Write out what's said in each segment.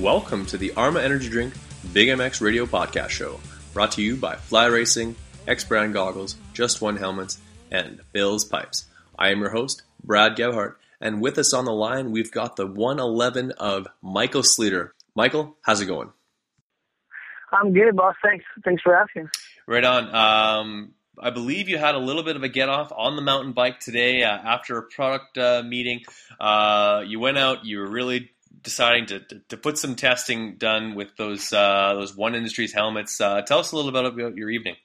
Welcome to the Arma Energy Drink Big MX Radio Podcast Show, brought to you by Fly Racing, X Brand Goggles, Just One Helmets, and Bill's Pipes. I am your host, Brad Gebhardt, and with us on the line, we've got the 111 of Michael Sleeter. Michael, how's it going? I'm good, boss. Thanks. Thanks for asking. Right on. Um, I believe you had a little bit of a get off on the mountain bike today uh, after a product uh, meeting. Uh, you went out. You were really deciding to, to, to, put some testing done with those uh, those One Industries helmets. Uh, tell us a little bit about your evening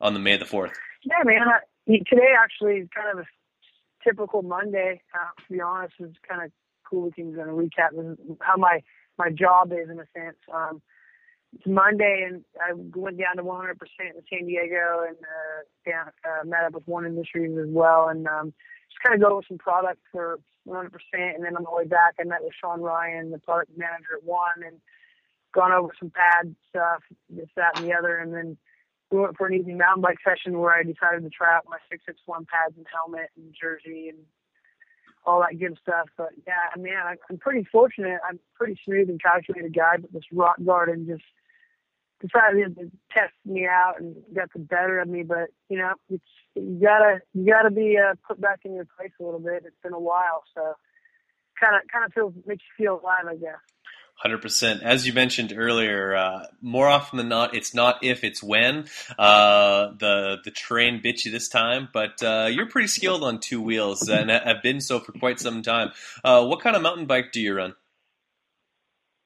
on the May the fourth. Yeah, man. I, today actually is kind of a typical Monday. Uh, to be honest, it's kind of cool. Kind of recap how my my job is in a sense. Um, it's Monday, and I went down to 100% in San Diego and uh, down, uh, met up with One Industries as well, and um, just kind of go with some product for 100%. And then on the way back, I met with Sean Ryan, the product manager at One, and gone over some pad stuff, this, that, and the other. And then we went for an evening mountain bike session where I decided to try out my 661 pads and helmet and jersey and all that good stuff. But yeah, man, I'm pretty fortunate. I'm a pretty smooth and calculated guy, but this rock garden just decided to test me out and got the better of me. But you know, it's you gotta you gotta be uh, put back in your place a little bit. It's been a while, so kind of kind of feels makes you feel alive, I guess. Hundred percent. As you mentioned earlier, uh, more often than not, it's not if, it's when. Uh, the the train bit you this time, but uh, you're pretty skilled on two wheels and have been so for quite some time. Uh, what kind of mountain bike do you run?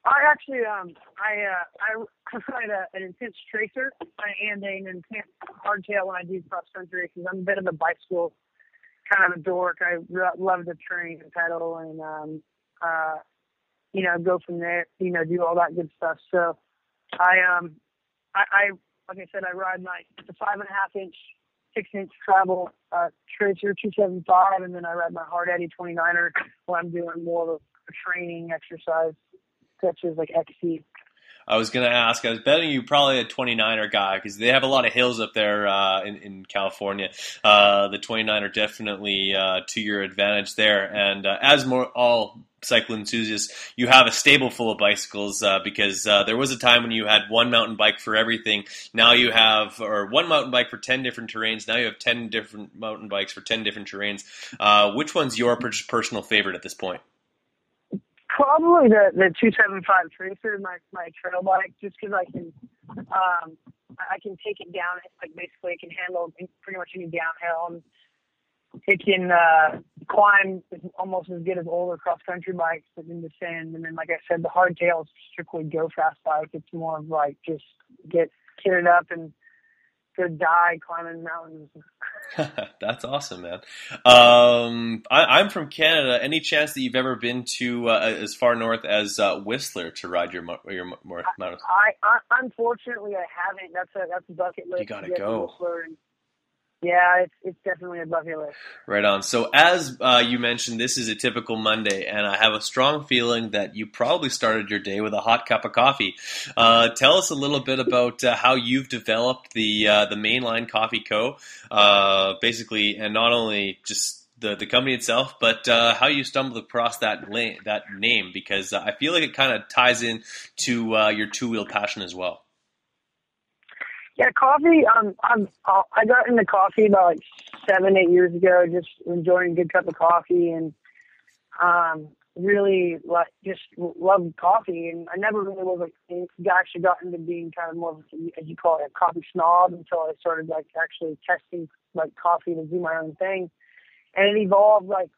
I actually, um, I, uh, I ride a, an intense tracer I and an intense hardtail when I do cross country because I'm a bit of a bicycle kind of a dork. I love to train and pedal and, um, uh, you know, go from there, you know, do all that good stuff. So I, um, I, I like I said, I ride my, it's a five and a half inch, six inch travel, uh, tracer 275 and then I ride my hard Eddie 29er when I'm doing more of a training exercise such as like XC. I was going to ask. I was betting you probably a 29er guy because they have a lot of hills up there uh, in, in California. Uh, the 29er definitely uh, to your advantage there. And uh, as more all cycle enthusiasts, you have a stable full of bicycles uh, because uh, there was a time when you had one mountain bike for everything. Now you have, or one mountain bike for 10 different terrains. Now you have 10 different mountain bikes for 10 different terrains. which one's your personal favorite at this point? Probably the the two seven five Tracer, my my trail bike, just because I can um I can take it down. Like basically, it can handle pretty much any downhill. And it can uh, climb almost as good as older cross country bikes, but in the sand. And then, like I said, the hardtail is strictly go fast bike. It's more of like just get kitted up and go die climbing mountains. That's awesome, man. Um, I, am from Canada. Any chance that you've ever been to uh, as far north as uh, Whistler to ride your your mountain? I, I, unfortunately I haven't. That's a that's a bucket list. You gotta go. And, yeah, it's it's definitely a bucket list. Right on. So as uh, you mentioned, this is a typical Monday, and I have a strong feeling that you probably started your day with a hot cup of coffee. Uh, tell us a little bit about uh, how you've developed the uh, the Mainline Coffee Co. Uh, basically, and not only just the, the company itself, but uh, how you stumbled across that la- that name because I feel like it kind of ties in to your two wheel passion as well. Yeah, coffee. Um, I'm uh, I got into coffee about like seven, eight years ago. Just enjoying a good cup of coffee and um, really like just loved coffee. And I never really was like actually got into being kind of more of as you call it a coffee snob until I started like actually testing like coffee to do my own thing. And it evolved like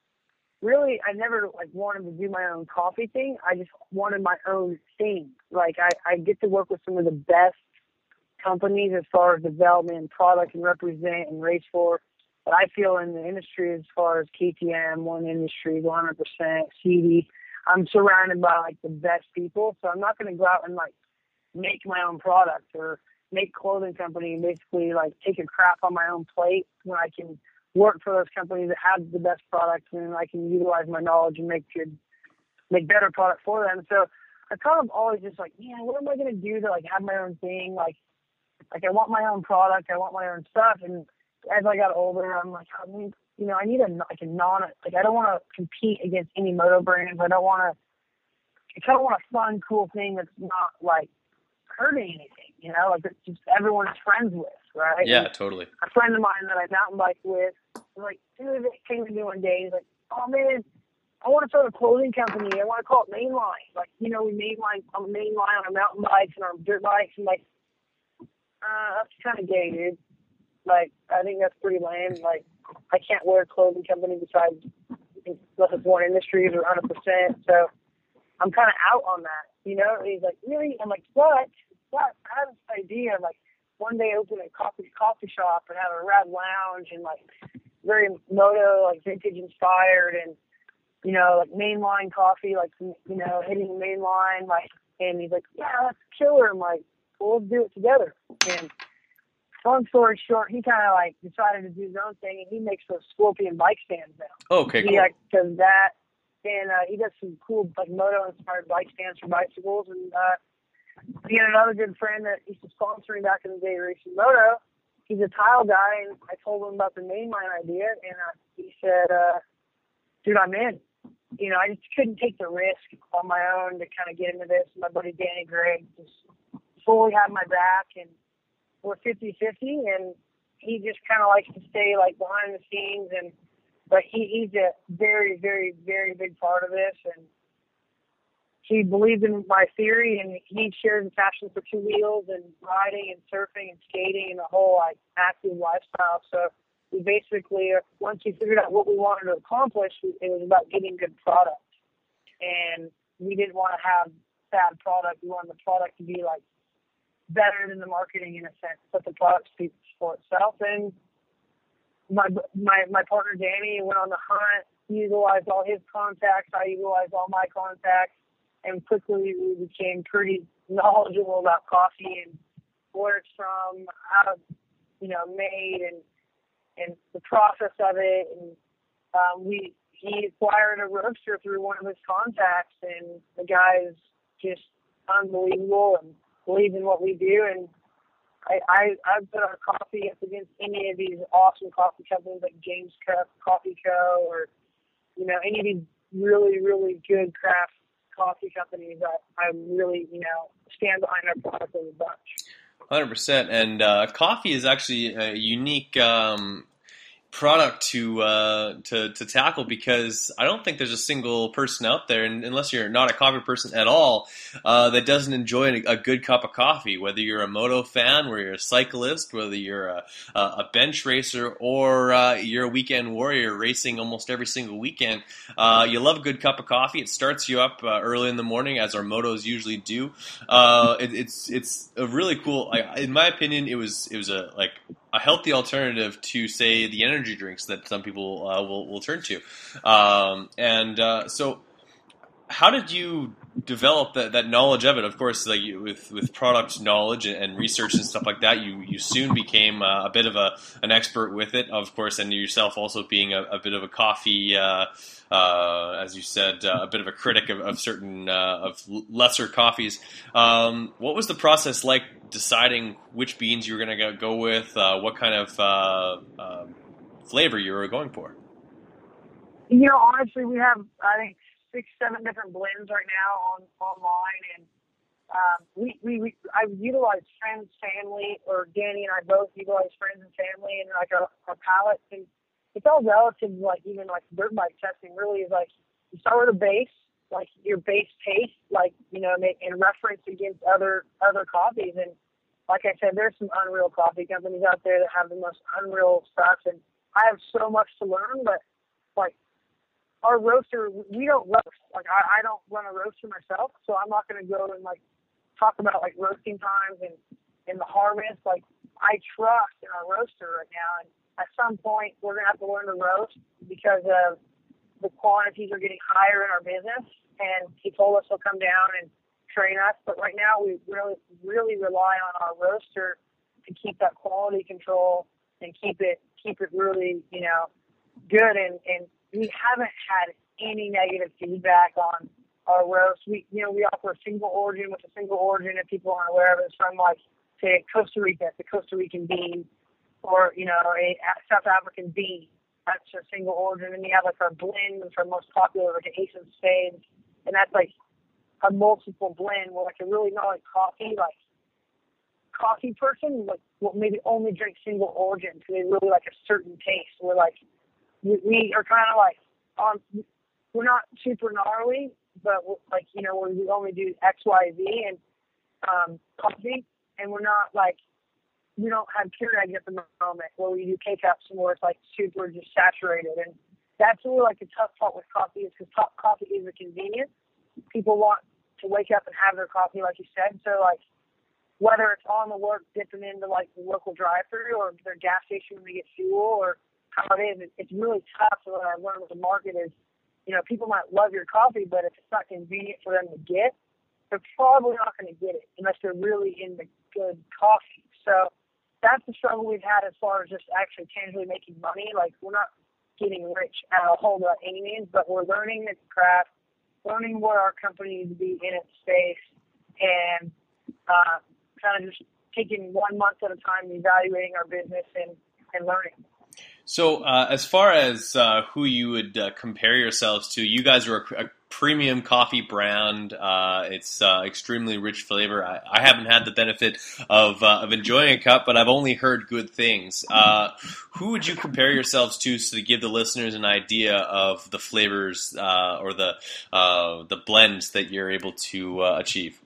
really I never like wanted to do my own coffee thing. I just wanted my own thing. Like I, I get to work with some of the best companies as far as development and product and represent and race for But I feel in the industry as far as KTM, One Industry, 100%, CD, I'm surrounded by like the best people. So I'm not going to go out and like make my own product or make clothing company and basically like take a crap on my own plate when I can work for those companies that have the best products and I can utilize my knowledge and make good, make better product for them. So I kind of always just like, man, what am I going to do to like have my own thing? Like, like I want my own product, I want my own stuff. And as I got older, I'm like, I need, you know, I need a like a non like I don't want to compete against any moto brands. I don't want to. I kind of want a fun, cool thing that's not like hurting anything. You know, like it's just everyone's friends with, right? Yeah, and totally. A friend of mine that I mountain bike with, like, dude, it came to me one day. He's like, "Oh man, I want to start a clothing company. I want to call it Mainline. Like, you know, we mainline on mainline on our mountain bikes and our dirt bikes, and like, uh, that's kind of gay, dude. Like, I think that's pretty lame. Like, I can't wear a clothing company besides unless it's one industries or 100%. So I'm kind of out on that. You know, and he's like, really? I'm like, but, but I have this idea of like one day open a coffee coffee shop and have a rad lounge and like very moto, like vintage inspired and you know, like mainline coffee, like you know, hitting the main line, like and he's like, Yeah, that's killer. I'm like, well, let's do it together. And long story short, he kind of like decided to do his own thing, and he makes those Scorpion bike stands now. Okay, he cool. like does that, and uh, he does some cool like moto inspired bike stands for bicycles. And uh, he had another good friend that used to sponsor me back in the day racing moto. He's a tile guy, and I told him about the mainline idea, and uh, he said, uh, "Dude, I'm in." You know, I just couldn't take the risk on my own to kind of get into this. My buddy Danny Gregg just fully had my back, and we're 50-50, and he just kind of likes to stay like behind the scenes, and but he he's a very very very big part of this, and he believes in my theory, and he shares a passion for two wheels and riding and surfing and skating and the whole like active lifestyle. So we basically uh, once we figured out what we wanted to accomplish, it was about getting good product, and we didn't want to have bad product. We wanted the product to be like better than the marketing in a sense, but the product speaks for itself. And my my my partner Danny went on the hunt, utilized all his contacts, I utilized all my contacts, and quickly we became pretty knowledgeable about coffee and where it's from, how you know made, and and the process of it. And um, we he acquired a roaster through one of his contacts, and the guy is just unbelievable and believes in what we do. And I, I I've put our coffee up against any of these awesome coffee companies like James Cup Coffee Co. or you know any of these really really good craft coffee companies. that I really you know stand behind our product as a bunch. Hundred percent, and uh, coffee is actually a unique um, product to uh, to to tackle because I don't think there's a single person out there, and unless you're not a coffee person at all, uh, that doesn't enjoy a, good cup of coffee. Whether you're a moto fan, whether you're a cyclist, whether you're a, a bench racer, or uh, you're a weekend warrior racing almost every single weekend, uh, you love a good cup of coffee. It starts you up uh, early in the morning, as our motos usually do. Uh, it, it's it's a really cool. I, in my opinion, it was it was a like a healthy alternative to say the energy drinks that some people uh, will will turn to. Um, and uh, so, how did you develop that, that knowledge of it? Of course, like you, with with product knowledge and, research and stuff like that, you you soon became uh, a bit of a an expert with it. Of course, and yourself also being a, a bit of a coffee. Uh, uh, as you said, uh, a bit of a critic of, of certain uh, of lesser coffees. Um, what was the process like deciding which beans you were going to go with? Uh, what kind of um, flavor you were going for? You know, honestly, we have I think six, seven different blends right now on online, and um, we, we we I utilize friends, family, or Danny and I both utilize friends and family, and like our, our palates and it's all relative. Like even like dirt bike testing really is like you start with a base, like your base taste, like you know, in reference against other other coffees. And like I said, there's some unreal coffee companies out there that have the most unreal stuff, and I have so much to learn. But like our roaster, we don't roast. Like I, I don't run a roaster myself, so I'm not going to go and like talk about like roasting times and and the harvest. Like I trust in our roaster right now, and at some point we're gonna have to learn to roast because of the quantities are getting higher in our business. And he told us he'll come down and train us. But right now we really really rely on our roaster to keep that quality control and keep it keep it really you know good. And and we haven't had any negative feedback on our roast. We you know we offer a single origin with a single origin if people aren't aware of it. It's from like say Costa Rica, the Costa Rican bean or you know a South African bean. That's a single origin, and you have like our blend, which are most popular, like an Ace of Spades, and that's like a multiple blend where like a really not like coffee, like coffee person, like will maybe only drink single origin because they really like a certain taste. We're like we, we are kind of like on. We're not super gnarly, but like you know we only do X Y Z and um, coffee, and we're not like we don't have Keurig at the moment where we do K cups and where it's like super just saturated. And that's really like the tough part with coffee is because top coffee is a convenience. People want to wake up and have their coffee, like you said. So like whether it's on the work dipping into like the local drive-through or their gas station when they get fuel or how it is, it's really tough. So what I learned with the market is, you know, people might love your coffee, but if it's not convenient for them to get, they're probably not going to get it unless they're really into good coffee. So that's the struggle we've had as far as just actually tangibly making money. Like we're not getting rich at a whole by any means, but we're learning the craft, learning where our company needs to be in its space, and uh, kind of just taking one month at a time, evaluating our business and, and learning. So, uh, as far as uh, who you would uh, compare yourselves to, you guys are a, a premium coffee brand. Uh, it's uh, extremely rich flavor. I, I, haven't had the benefit of uh, of enjoying a cup, but I've only heard good things. who would you compare yourselves to, so to give the listeners an idea of the flavors or the the blends that you're able to achieve?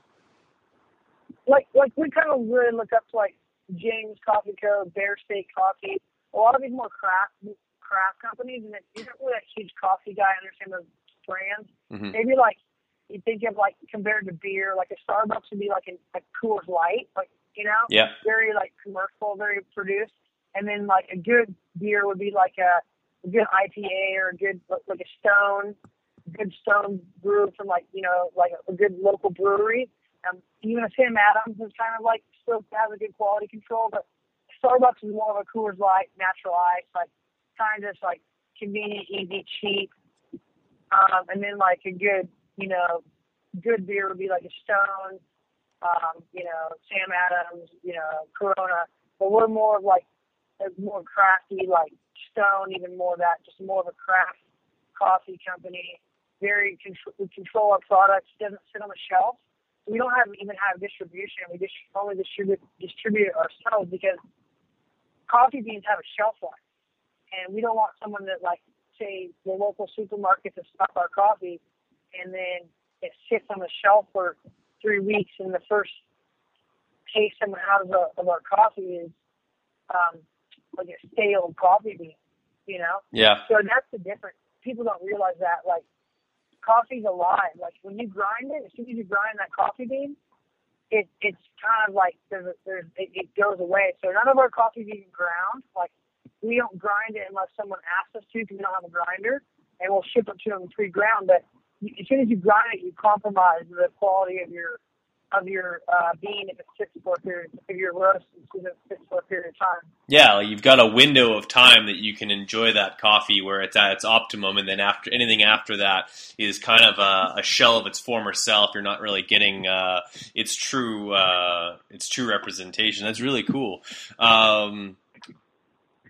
Like, like we kind of really look up to like James Coffee Co., Bear State Coffee a lot of these more craft craft companies, and if you're not really a huge coffee guy, I understand those brands. Mm-hmm. Maybe like you think of like compared to beer, like a Starbucks would be like a, a Coors Light, like you know, yeah, very like commercial, very produced. And then like a good beer would be like a, a good IPA or a good like a Stone, good Stone brew from like you know like a, a good local brewery. Um, even a Sam Adams is kind of like still has a good quality control, but Starbucks is more of a Coors Light, natural ice, like kind of like convenient, easy, cheap. Um, and then like a good, you know, good beer would be like a Stone, um, you know, Sam Adams, you know, Corona. But we're more of like a more crafty, like Stone, even more that, just more of a craft coffee company. Very control, we control our products. Doesn't sit on the shelf. We don't have even have distribution. We just only distribute distribute ourselves because coffee beans have a shelf life, and we don't want someone that like say the local supermarket to stock our coffee, and then it sits on the shelf for three weeks, and the first taste someone has of, of our coffee is um, like a stale coffee bean, you know? Yeah. So that's the difference. People don't realize that. Like, coffee's alive. Like, when you grind it, as soon as you grind that coffee bean, it it's kind of like there's there's it, it goes away. So none of our coffee's even ground. Like we don't grind it unless someone asks us to because we don't have a grinder, and we'll ship it to them pre-ground. But as soon as you grind it, you compromise the quality of your of your uh, bean in it six for period, if your roast it sits for period of time. Yeah, you've got a window of time that you can enjoy that coffee where it's at its optimum, and then after anything after that is kind of a, a shell of its former self. You're not really getting uh, its true uh, its true representation. That's really cool. Um,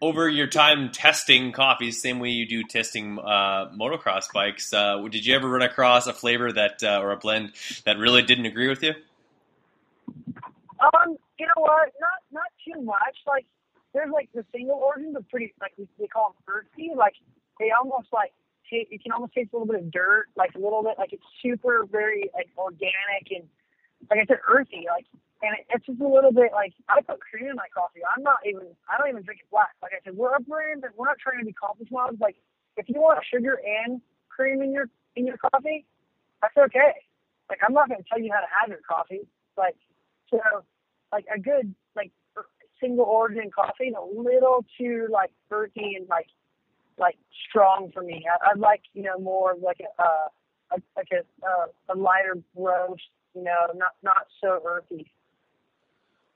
over your time testing coffees, same way you do testing uh, motocross bikes, uh, did you ever run across a flavor that uh, or a blend that really didn't agree with you? Um, you know what? Not not too much. Like there's like the single origins are pretty like we, they call them earthy. Like they almost like taste, you can almost taste a little bit of dirt, like a little bit like it's super very like organic and like I said earthy. Like and it, it's just a little bit like I put cream in my coffee. I'm not even I don't even drink it black. Like I said, we're a brand that we're not trying to be coffee snobs. Like if you want sugar and cream in your in your coffee, that's okay. Like I'm not going to tell you how to have your coffee. Like so, like a good like single origin coffee and a little too like earthy and like like strong for me. I, I'd like you know more of like a, uh, a like a uh, a lighter roast, you know, not not so earthy.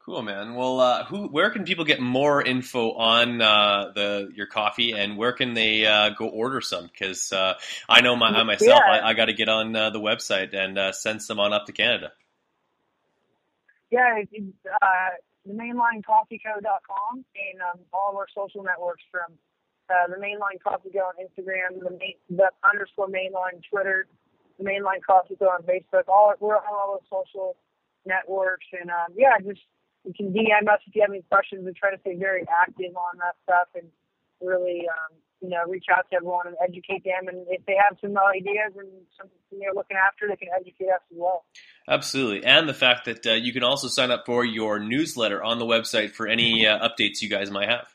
Cool, man. Well, uh, who, where can people get more info on uh, the your coffee, and where can they uh, go order some? Because uh, I know my, I myself, Yeah. I, I got to get on uh, the website and uh, send some on up to Canada. Yeah, it, it, uh, the mainlinecoffeeco.com and um, all of our social networks from uh, the Mainline Coffee Co on Instagram, the, main, the underscore Mainline Twitter, the Mainline Coffee Co on Facebook. All we're on all those social networks, and um, yeah, just you can DM us if you have any questions. We try to stay very active on that stuff and really, um, you know, reach out to everyone and educate them. And if they have some ideas and something they're looking after, they can educate us as well. Absolutely, and the fact that uh, you can also sign up for your newsletter on the website for any uh, updates you guys might have.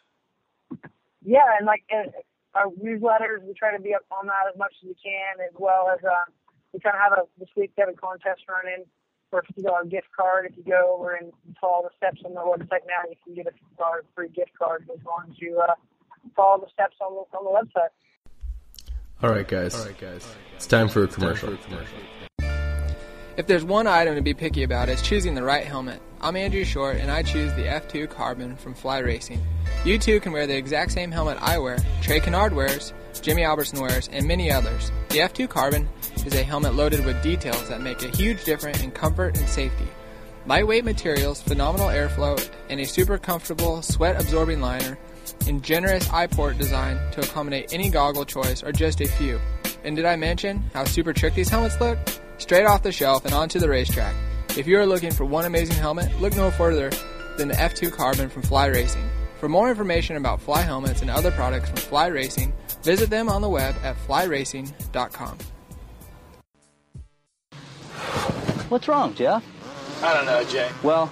yeah, and like uh, our newsletters, we try to be up on that as much as we can, as well as uh, we kind of have a this week we have a contest running for a fifty dollar gift card. If you go over and follow the steps on the website now, you can get a fifty dollar free gift card as long as you uh, follow the steps on the on the website. All right, guys. All right, guys. It's time for a commercial. If there's one item to be picky about, it's choosing the right helmet. I'm Andrew Short, and I choose the F2 Carbon from Fly Racing. You too can wear the exact same helmet I wear, Trey Canard wears, Jimmy Albertson wears, and many others. The F2 Carbon is a helmet loaded with details that make a huge difference in comfort and safety. Lightweight materials, phenomenal airflow, and a super comfortable sweat-absorbing liner, and generous eye port design to accommodate any goggle choice are just a few. And did I mention how super trick these helmets look? Straight off the shelf and onto the racetrack. If you are looking for one amazing helmet, look no further than the F2 Carbon from Fly Racing. For more information about Fly helmets and other products from Fly Racing, visit them on the web at flyracing.com. What's wrong, Jeff? I don't know, Jay. Well,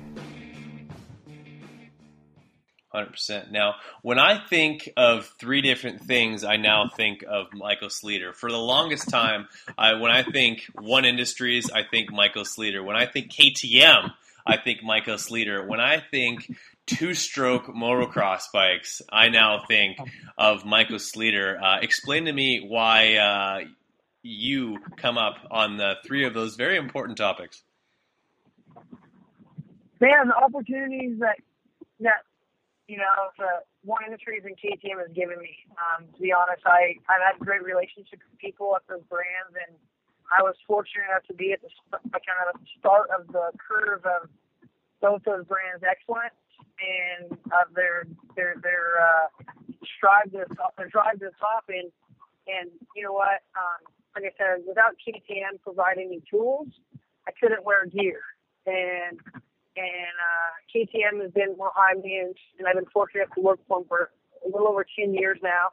100%. Now, when I think of three different things, I now think of Michael Sleeter. For the longest time, I, when I think One Industries, I think Michael Sleeter. When I think KTM, I think Michael Sleeter. When I think two-stroke motocross bikes, I now think of Michael Sleeter. Uh, explain to me why uh, you come up on the three of those very important topics. Man, the opportunities that that you know the One Industries and KTM has given me. Um, to be honest, I I've had great relationships with people at those brands, and I was fortunate enough to be at the kind of the start of the curve of both those brands' excellence and of their their their uh, strive to the top, their drive to the top. And and you know what? Um, like I said, without KTM providing me tools, I couldn't wear gear. And and uh, KTM has been behind me, and, and I've been fortunate to work for them for a little over 10 years now.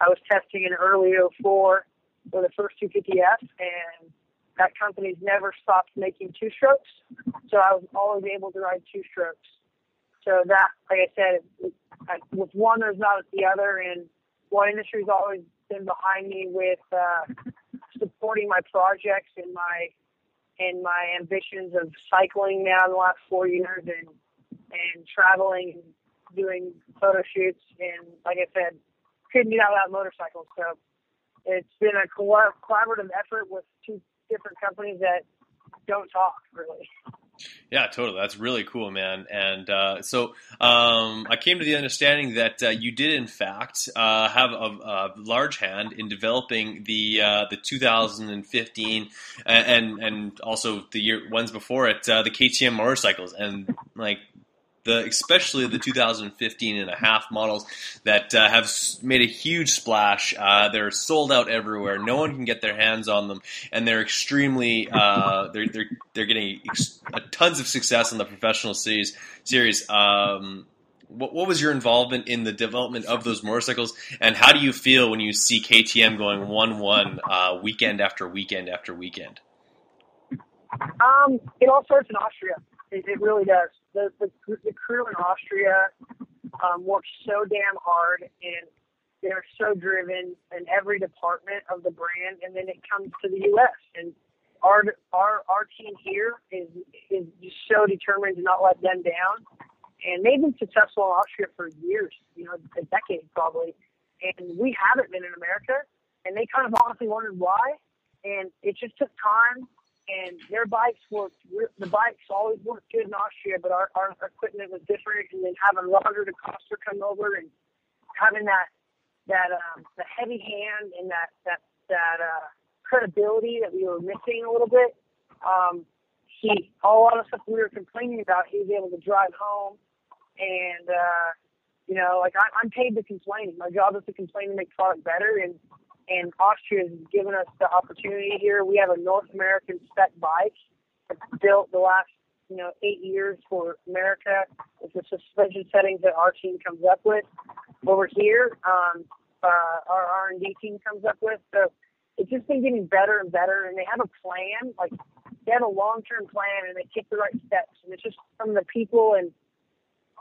I was testing in early 04 for the first 250F, and that company's never stopped making two strokes. So I was always able to ride two strokes. So that, like I said, with one, there's not the other, and one industry's always been behind me with uh, supporting my projects and my and my ambitions of cycling now in the last four years and and traveling and doing photo shoots and like I said, couldn't get out without motorcycles. So it's been a collaborative effort with two different companies that don't talk really. Yeah, totally. That's really cool, man. And uh, so um, I came to the understanding that uh, you did, in fact, uh, have a, a, large hand in developing the uh, the 2015 and and also the year ones before it, uh, the KTM motorcycles, and like the especially the 2015 and a half models that uh, have made a huge splash. Uh, they're sold out everywhere. No one can get their hands on them, and they're extremely uh, they're they're they're getting ex- tons of success in the professional series. Series. Um, what, what was your involvement in the development of those motorcycles, and how do you feel when you see KTM going one one uh, weekend after weekend after weekend? Um, it all starts in Austria. It, it really does the the, the crew in Austria um, works so damn hard and they're so driven in every department of the brand, and then it comes to the U.S. and our our our team here is is just so determined to not let them down, and they've been successful in Austria for years, you know, a decade probably, and we haven't been in America, and they kind of honestly wondered why, and it just took time and their bikes worked. The bikes always worked good in Austria, but our, our equipment was different. And then having Roger DeCoster come over and having that that um, the heavy hand and that that that uh, credibility that we were missing a little bit. Um, he a lot of stuff we were complaining about, he was able to drive home, and uh, you know, like I, I'm paid to complain. My job is to complain to make product better, and and Austria has given us the opportunity here. We have a North American spec bike built the last you know eight years for America with the suspension settings that our team comes up with. Over here, um, uh, our R and D team comes up with. So it's just been getting better and better, and they have a plan. Like they have a long term plan, and they take the right steps. And it's just from the people and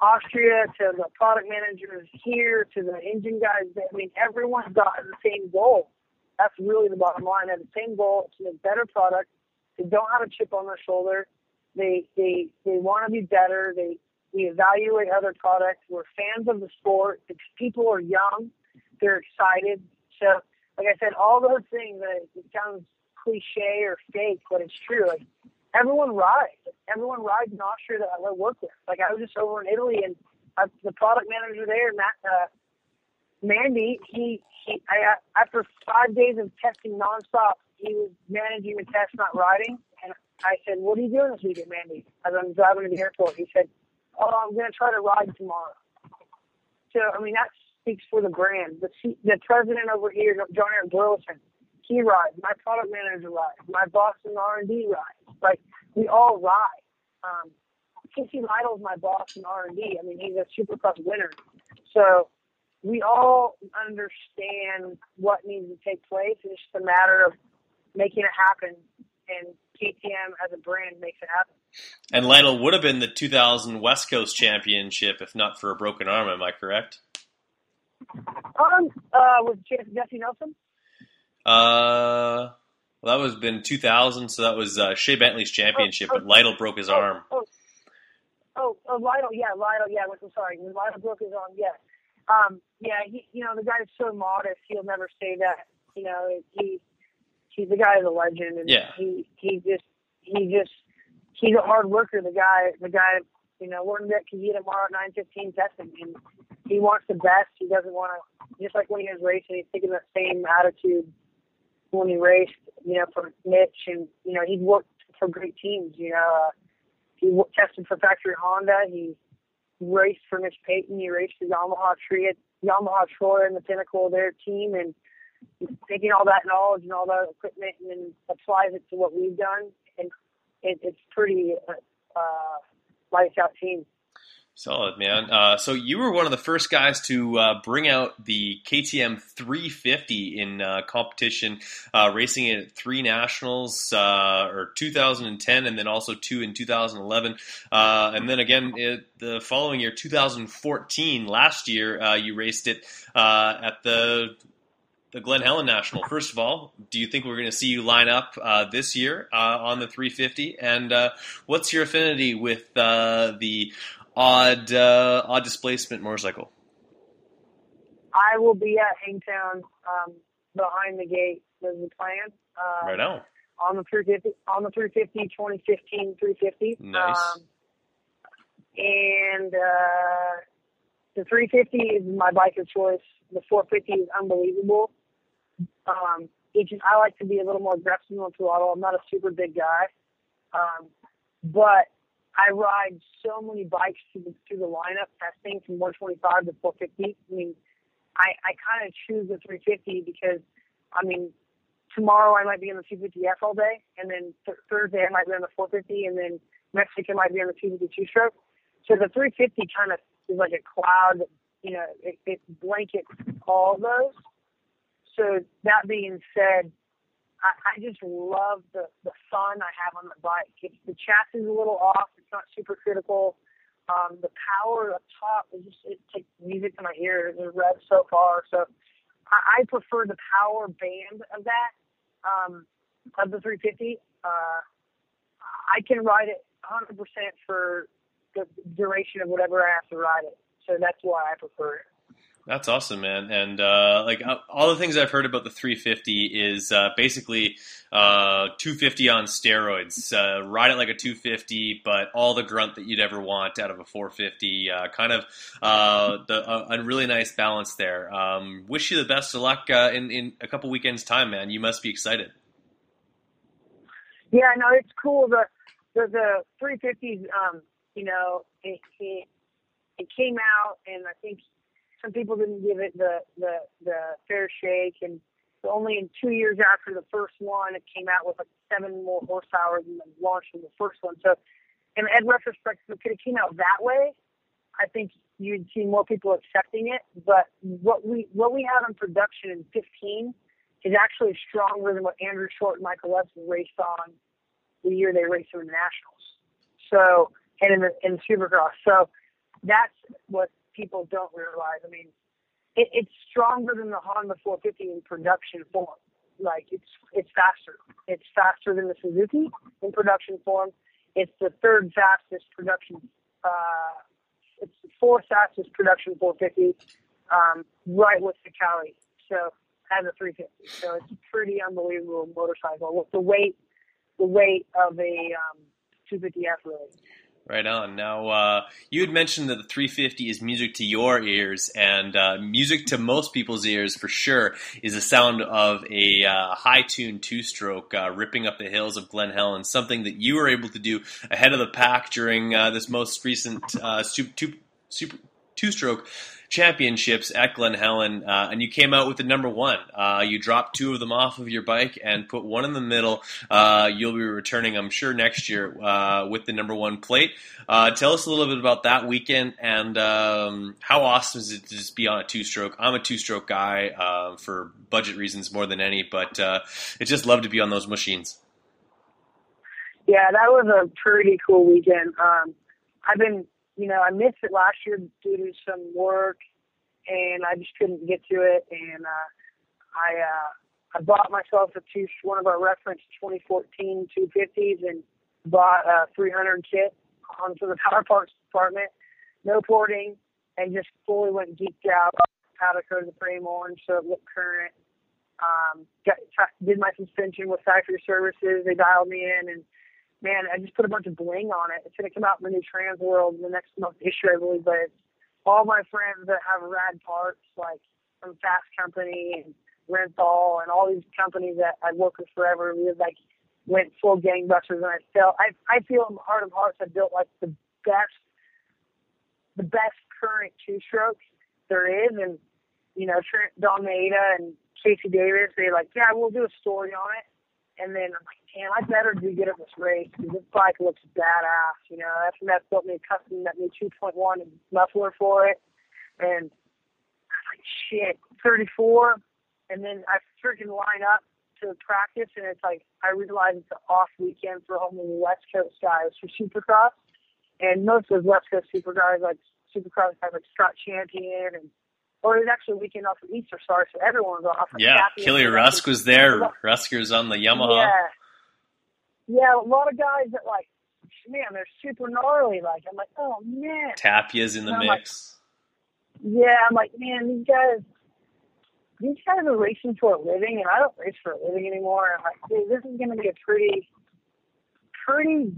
Austria to the product managers here to the engine guys. I mean, everyone's got the same goal. That's really the bottom line. They have the same goal to make better products. They don't have a chip on their shoulder. They they they want to be better. They we evaluate other products. We're fans of the sport. The people are young. They're excited. So, like I said, all those things it sounds cliche or fake, but it's true. Like everyone rides. Everyone rides in Austria that I work with. Like I was just over in Italy and uh, the product manager there, Matt, uh, Mandy, he, he I, after five days of testing nonstop, he was managing the test, not riding. And I said, "What are you doing this weekend, Mandy?" As I'm driving to the airport, he said, "Oh, I'm going to try to ride tomorrow." So I mean, that speaks for the brand. The the president over here, Jon-Erik Burleson, he rides. My product manager rides. My boss in R and D rides. Like we all ride. Um, Casey Lytle's my boss in R and D. I mean, he's a Supercross winner. So we all understand what needs to take place. It's just a matter of making it happen, and KTM as a brand makes it happen. And Lytle would have been the 2000 West Coast Championship if not for a broken arm. Am I correct? Um, uh, with Jesse Nelson. Uh, well, that was been 2000, so that was uh, Shae Bentley's championship, oh, oh, but Lytle broke his oh, arm. Oh, oh, oh, Lytle, yeah, Lytle, yeah. I'm sorry, Lytle broke his arm, yeah. Um, yeah, he, you know, the guy's so modest, he'll never say that. You know, he, he's the guy is a legend, and Yeah. he, he just, he just, he's a hard worker. The guy, the guy, you know, we're at Kajita tomorrow at 9:15 testing, and he wants the best. He doesn't want to, just like when he was racing, he's taking that same attitude when he raced, you know, for Mitch, and you know, he's worked for great teams. You know, uh, he tested for Factory Honda. He raced for Mitch Payton. He raced for Yamaha Tree, Yamaha Troy, and the pinnacle of their team, and taking all that knowledge and all that equipment and then applies it to what we've done, and it, it's pretty uh, uh, lights out team. Solid, man. Uh, so you were one of the first guys to uh, bring out the KTM 350 in uh, competition, uh, racing it at three nationals, uh, or 2010, and then also two in 2011, uh, and then again it, the following year, 2014. Last year, you raced it at the the Glen Helen National. First of all, do you think we're going to see you line up uh, this year uh, on the 350? And uh, what's your affinity with the odd uh, odd displacement motorcycle? I will be at Hangtown um, behind the gate. Is the plan? Um, Right on. on the 350, on the 350, 2015 350. Nice. Um, and uh, the 350 is my bike of choice. The 450 is unbelievable. Um, it just, I like to be a little more aggressive on throttle. I'm not a super big guy, um, but I ride so many bikes through the, through the lineup testing from 125 to 450. I mean, I, I kind of choose the 350 because, I mean, tomorrow I might be on the 250F all day, and then th- Thursday I might be on the 450, and then next week I might be on the 252 stroke. So the 350 kind of is like a cloud, you know, it, it blankets all those. So that being said, I, I just love the, the fun I have on the bike. It's, the chassis is a little off. It's not super critical. Um, the power up top is just it takes music to my ears. It revs so far. So I, I prefer the power band of that um, of the 350. Uh, I can ride it 100% for the duration of whatever I have to ride it. So that's why I prefer it. That's awesome, man. And uh, like uh, all the things I've heard about the 350 is uh, basically uh, 250 on steroids. Uh, ride it like a 250, but all the grunt that you'd ever want out of a 450. Uh, kind of the, a, really nice balance there. Um, wish you the best of luck in in a couple weekends time, man. You must be excited. Yeah, no, it's cool. The the the 350s, um, you know, it, it it came out, and I think some people didn't give it the the the fair shake, and only in two years after the first one, it came out with like seven more horsepower than the launch of the first one. So, in, retrospect, if it came out that way, I think you'd see more people accepting it. But what we what we had in production in 15 is actually stronger than what Andrew Short and Michael Levson raced on the year they raced in the Nationals. So and in the in Supercross. So that's what people don't realize. I mean, it, it's stronger than the Honda 450 in production form. Like it's it's faster. It's faster than the Suzuki in production form. It's the third fastest production. Uh, it's the fourth fastest production 450, um, right with the Cali. So has a 350. So it's a pretty unbelievable motorcycle with the weight, the weight of a um, 250F really. Right on. Now, uh, you had mentioned that the 350 is music to your ears, and uh, music to most people's ears for sure is the sound of a uh, high tuned two stroke uh, ripping up the hills of Glen Helen, something that you were able to do ahead of the pack during uh, this most recent uh, super, super, two stroke championships at Glen Helen, uh, and you came out with the number one. Uh, you dropped two of them off of your bike and put one in the middle. Uh, you'll be returning, I'm sure, next year uh, with the number one plate. Uh, tell us a little bit about that weekend and um, how awesome is it to just be on a two stroke? I'm a two stroke guy uh, for budget reasons more than any, but it's just love to be on those machines. Yeah, that was a pretty cool weekend. Um, I've been you know, I missed it last year due to some work, and I just couldn't get to it. And uh, I uh, I bought myself a two one of our reference 2014 250s and bought a 300 kit onto the power parts department, no porting, and just fully went geeked out how to coat the frame on so it looked current. Um, got, did my suspension with factory services. They dialed me in and man, I just put a bunch of bling on it. It's going to come out in the new Trans World in the next month issue, I believe. But all my friends that have rad parts, like from Fasst Company and Renthal and all these companies that I've worked with forever, we like went full gangbusters. And I felt, I, I feel in heart of hearts, I built like the best, the best current two strokes there is. And, you know, Trent Donn Maeda and Casey Davis, they like, yeah, we'll do a story on it. And then I'm like, damn, I better do good at this race because this bike looks badass. You know, FMF built me a custom that new 2.1 muffler for it, and I'm like, shit, 34. And then I freaking line up to practice, and it's like I realize it's an off weekend for all the West Coast guys for Supercross, and most of those West Coast super guys like Supercross guys like Scott Champion and or it was actually a weekend off of Easter Star, so everyone was off. Yeah, Kelly Rusk was there. Rusker's on the Yamaha. Yeah, yeah, a lot of guys that like, man, they're super gnarly. Like, I'm like, oh man. Tapia's in the mix. Like, yeah, I'm like, man, these guys, these guys are racing for a living, and I don't race for a living anymore. I'm like, dude, this is going to be a pretty, pretty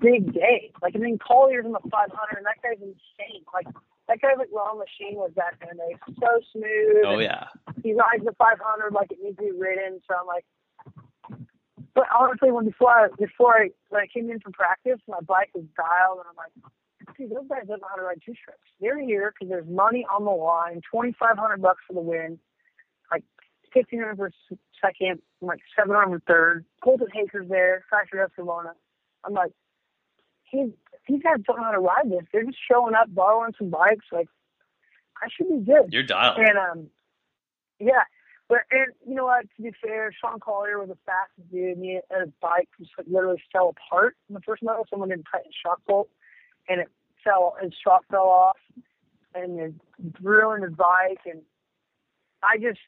big day. Like, I mean, Collier's in the 500, and that guy's insane. Like, that guy's like Ron Lechien was back in the day. So smooth. Oh yeah. He rides the 500 like it needs to be ridden. So I'm like, but honestly, when before I before I when I came in from practice, my bike was dialed, and I'm like, dude, those guys don't know how to ride two strokes. They're here because there's money on the line, twenty five hundred bucks for the win, like fifteen hundred for second, like seven hundred for third. Colton Haaker's there, Factory Escalona. I'm like, he's these guys don't know how to ride this. They're just showing up, borrowing some bikes. Like, I should be good. You're dialed. And um, yeah. But and you know what? To be fair, Sean Collier was the fastest dude. He had a bike just like literally fell apart in the first moto. Someone didn't tighten shock bolt, and it fell. His shock fell off, and it ruined his bike. And I just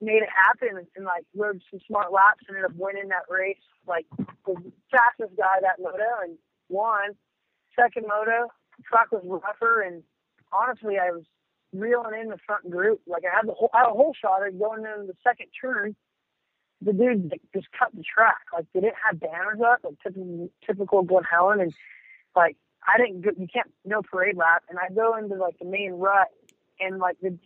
made it happen and like rode some smart laps and ended up winning that race. Like the fastest guy that moto and won. Second moto, track was rougher and honestly I was reeling in the front group. Like I had the whole, I had a whole shot of going in the second turn. The dude just cut the track. Like they didn't have banners up, like typical typical Glen Helen, and like I didn't. Go, you can't no parade lap, and I go into like the main rut, and like the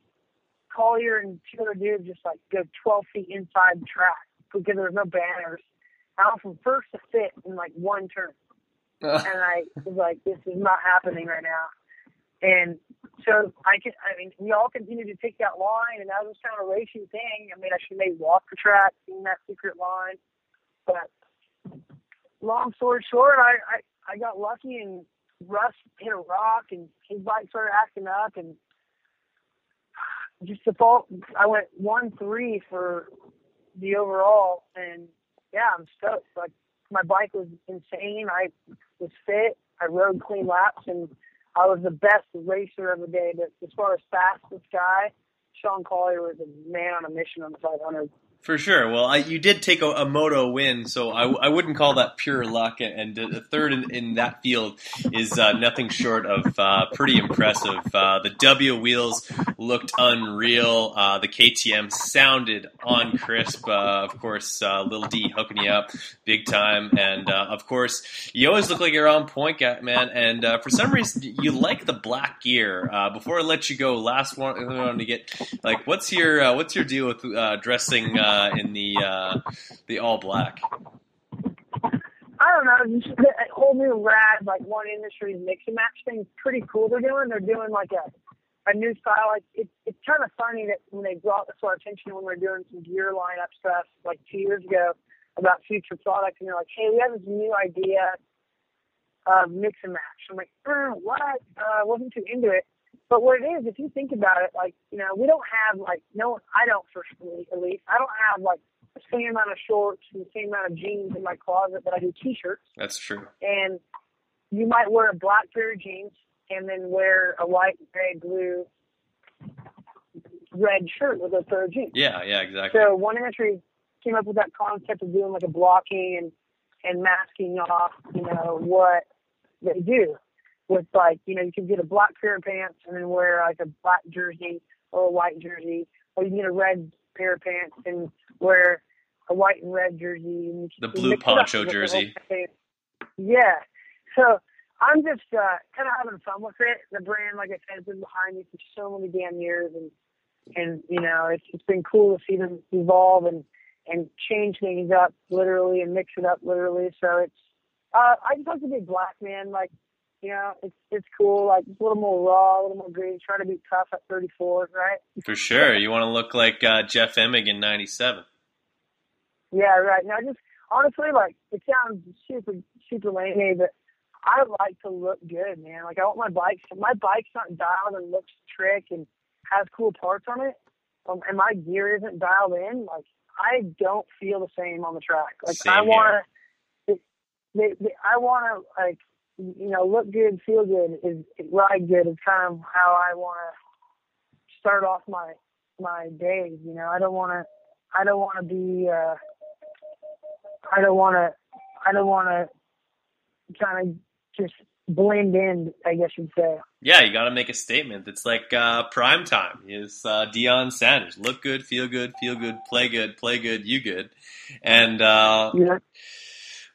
Collier and two other dudes just like go 12 feet inside the track because there was no banners. I went from first to fifth in like one turn. and I was like, this is not happening right now. And so I can, I mean, we all continued to take that line, and that was kind of a racing thing. I mean, I should maybe walk the track, seeing that secret line. But long story short, I, I, I got lucky, and Russ hit a rock, and his bike started acting up, and just the fault. I went one three for the overall, and yeah, I'm stoked. Like my bike was insane. I was fit. I rode clean laps, and I was the best racer of the day. But as far as fastest guy, Sean Collier was a man on a mission on the 500. For sure. Well, I, you did take a, a moto win, so I, I wouldn't call that pure luck. And a third in, in that field is uh, nothing short of uh, pretty impressive. Uh, the W wheels looked unreal. Uh, the KTM sounded on crisp. Uh, of course, uh, Little D hooking you up big time. And of course, you always look like you're on point, man. And for some reason, you like the black gear. before I let you go, last one I want to get like, what's your what's your deal with dressing? Uh, in the uh, the all black? I don't know. Just a whole new rad like one industry mix and match thing. Pretty cool. They're doing. They're doing like a a new style. Like it, it's kind of funny that when they brought this to our attention when we were doing some gear lineup stuff like two years ago about future products, and they're like, "Hey, we have this new idea of mix and match." I'm like, uh, "What?" Uh, wasn't too into it. But what it is, if you think about it, like, you know, we don't have, like, no, I don't, personally, at least, I don't have, like, the same amount of shorts and the same amount of jeans in my closet that I do t-shirts. That's true. And you might wear a black pair of jeans and then wear a white, gray, blue, red shirt with a pair of jeans. Yeah, yeah, exactly. So one entry came up with that concept of doing like a blocking and and masking off, you know, what they do with like, you know, you can get a black pair of pants and then wear like a black jersey or a white jersey, or you can get a red pair of pants and wear a white and red jersey. And the blue poncho jersey. Yeah. So I'm just uh, kind of having fun with it. The brand, like I said, has been behind me for so many damn years, and and you know, it's it's been cool to see them evolve and and change things up literally and mix it up literally. So it's uh, I just like to be black man. Like you know, it's it's cool. Like it's a little more raw, a little more green. Trying to be tough at 34, right? For sure. You want to look like uh, Jeff Emig in '97. Yeah, right. Now, just honestly, like it sounds super super lame, but I like to look good, man. Like I want my bike. My bike's not dialed and looks trick and has cool parts on it, um, and my gear isn't dialed in. Like I don't feel the same on the track. Like same I want to. I want to like you know, look good, feel good, is ride good is kind of how I want to start off my my days. You know, I don't want to, I don't want to be, uh, I don't want to, I don't want to kind of just blend in. I guess you'd say. Yeah, you got to make a statement. It's like uh, prime time. Is uh, Deion Sanders look good, feel good, feel good, play good, play good, you good, and uh, yeah.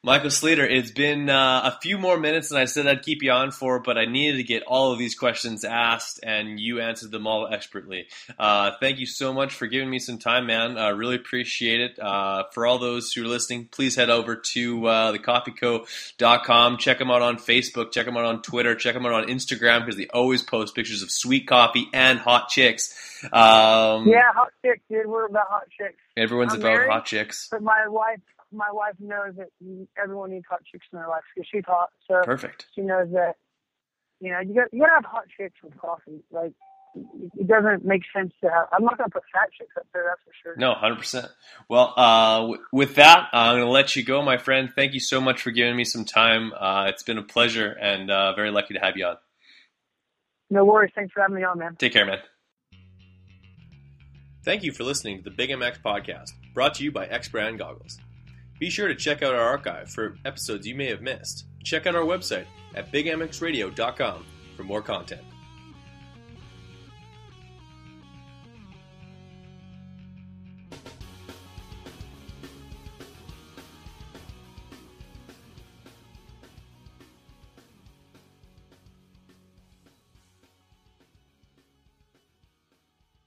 Michael Sleeter, it's been uh, a few more minutes than I said I'd keep you on for, but I needed to get all of these questions asked, and you answered them all expertly. Uh, thank you so much for giving me some time, man. I uh, really appreciate it. Uh, for all those who are listening, please head over to uh, thecoffeeco.com. Check them out on Facebook. Check them out on Twitter. Check them out on Instagram because they always post pictures of sweet coffee and hot chicks. Um, yeah, hot chicks, dude. We're about hot chicks. Everyone's I'm about married, hot chicks. But my wife my wife knows that everyone needs hot chicks in their life because she's hot. So Perfect. She knows that you know you got you gotta have hot chicks with coffee. Like it doesn't make sense to have. I'm not gonna put fat chicks up there. That's for sure. No, hundred percent. Well, uh, w- with that, I'm gonna let you go, my friend. Thank you so much for giving me some time. Uh, it's been a pleasure, and uh, very lucky to have you on. No worries. Thanks for having me on, man. Take care, man. Thank you for listening to the Big MX podcast, brought to you by X Brand Goggles. Be sure to check out our archive for episodes you may have missed. Check out our website at bigmxradio.com for more content.